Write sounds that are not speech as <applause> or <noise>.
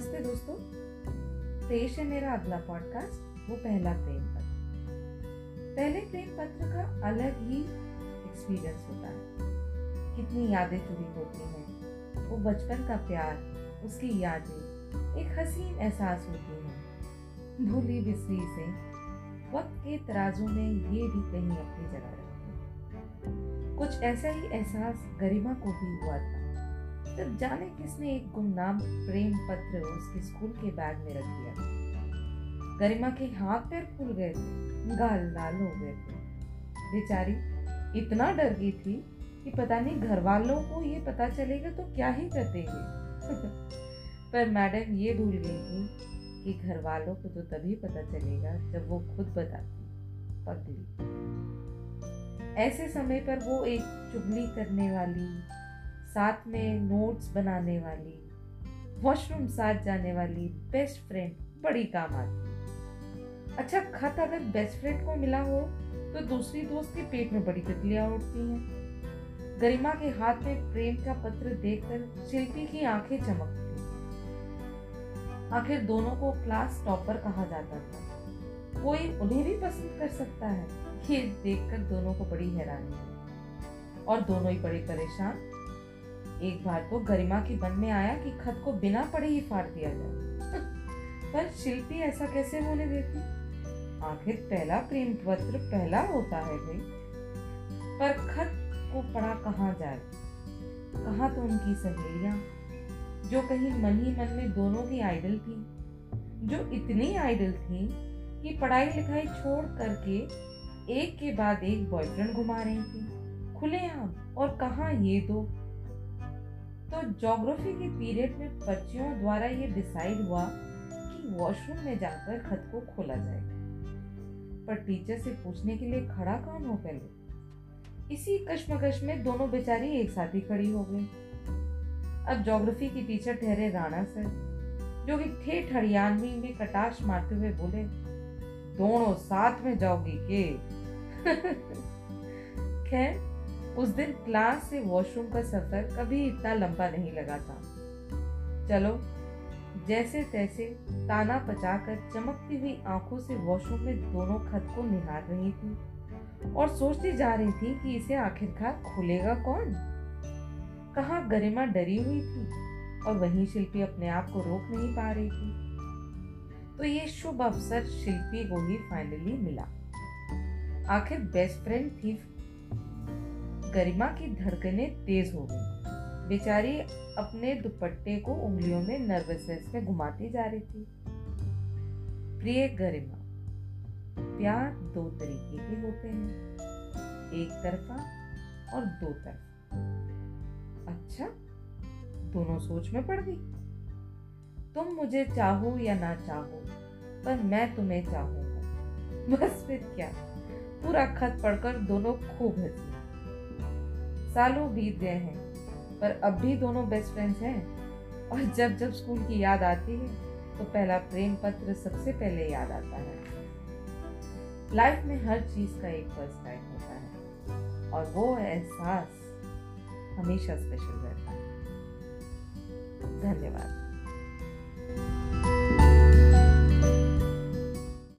नमस्ते दोस्तों। पेश है मेरा अगला पॉडकास्ट वो पहला प्रेम पत्र। पहले प्रेम पत्र का अलग ही एक्सपीरियंस होता है। कितनी यादें जुड़ी होती हैं, वो बचपन का प्यार, उसकी यादें, एक हसीन एहसास होती है। भूली बिसरी से वक्त के तराजू में ये भी कहीं अपनी जगह रखती कुछ ऐसा ही एहसास गरिमा को भी हुआ था। तब जाने किसने एक गुमनाम प्रेम पत्र उसके स्कूल के बैग में रख दिया? गरिमा के हाथ पैर फूल गए थे, गाल लाल हो गए थे। बेचारी, इतना डर गई थी कि पता नहीं घर वालों को ये पता चलेगा तो क्या ही कर देंगे <laughs> पर मैडम ये भूल गई थी कि घर वालों को तो तभी पता चलेगा जब वो खुद बताती, पगली। ऐसे समय पर वो एक चुगली करने वाली साथ में नोट्स बनाने वाली वॉशरूम साथ जाने वाली बेस्ट फ्रेंड बड़ी काम आती अच्छा खत अगर बेस्ट फ्रेंड को मिला हो तो दूसरी दोस्त के पेट में बड़ी तितलियाँ उठती हैं। गरिमा के हाथ में प्रेम का पत्र देखकर शिल्पी की आँखें चमकती आखिर दोनों को क्लास टॉपर कहा जाता था। कोई उन्हें भी पसंद कर सकता है? ये देखकर दोनों को बड़ी हैरानी और दोनों ही बड़े परेशान एक बार तो गरिमा के मन में आया कि खत को बिना पढ़े ही फाड़ दिया जाए। <laughs> पर शिल्पी ऐसा कैसे होने देती? आखिर पहला प्रेम पत्र पहला होता है भाई। पर खत को पढ़ा कहाँ जाए? कहा तो उनकी सहेलियाँ? जो कहीं मन ही मन में दोनों की आइडल थी। जो इतनी आइडल थी कि पढ़ाई लिखाई छोड़ करके एक के बाद एक बॉयफ्रेंड घुमा रही थी। खुलेआम, और कहा ये दो? तो जोग्राफी के पीरियड में बच्चियों द्वारा ये डिसाइड हुआ कि वॉशरूम में जाकर खत को खोला जाएगा। पर टीचर से पूछने के लिए खड़ा कौन हो पहले? इसी कश्मकश में दोनों बेचारी एक साथ ही खड़ी हो गई अब जोग्राफी की टीचर ठहरे राणा सर, जो कि ठेठ हरियाणवी में कटाश मारते हुए बोले, दोनों साथ में जाओगी के? <laughs> खैर उस दिन क्लास से वॉशरूम का सफ़र कभी इतना लंबा नहीं लगा था। चलो जैसे तैसे ताना पचाकर चमकती हुई आँखों से वॉशरूम में दोनों खत को निहार रही थी और सोचती जा रही थी कि इसे आखिरकार खुलेगा कौन? कहा गरिमा डरी हुई थी और वहीं शिल्पी अपने आप को रोक नहीं पा रही थी। तो ये शुभ अवसर शिल्पी को ही फाइनली मिला। आखिर बेस्ट फ्रेंड थी गरिमा की धड़कनें तेज हो गई। बेचारी अपने दुपट्टे को उंगलियों में नर्वसनेस में घुमाती जा रही थी। प्रिय गरिमा, प्यार दो तरीके के होते हैं, एक तरफा और दो तरफा। अच्छा दोनों सोच में पड़ गई। तुम मुझे चाहो या ना चाहो, पर मैं तुम्हें चाहूँगा। बस फिर क्या? पूरा खत पढ़कर दोनों खूब हँसी। सालों बीत गए हैं, पर अब भी दोनों बेस्ट फ्रेंड्स हैं। और जब जब स्कूल की याद आती है तो पहला प्रेम पत्र सबसे पहले याद आता है। लाइफ में हर चीज़ का एक फ़र्स्ट टाइम होता है, और वो एहसास हमेशा स्पेशल रहता है। धन्यवाद।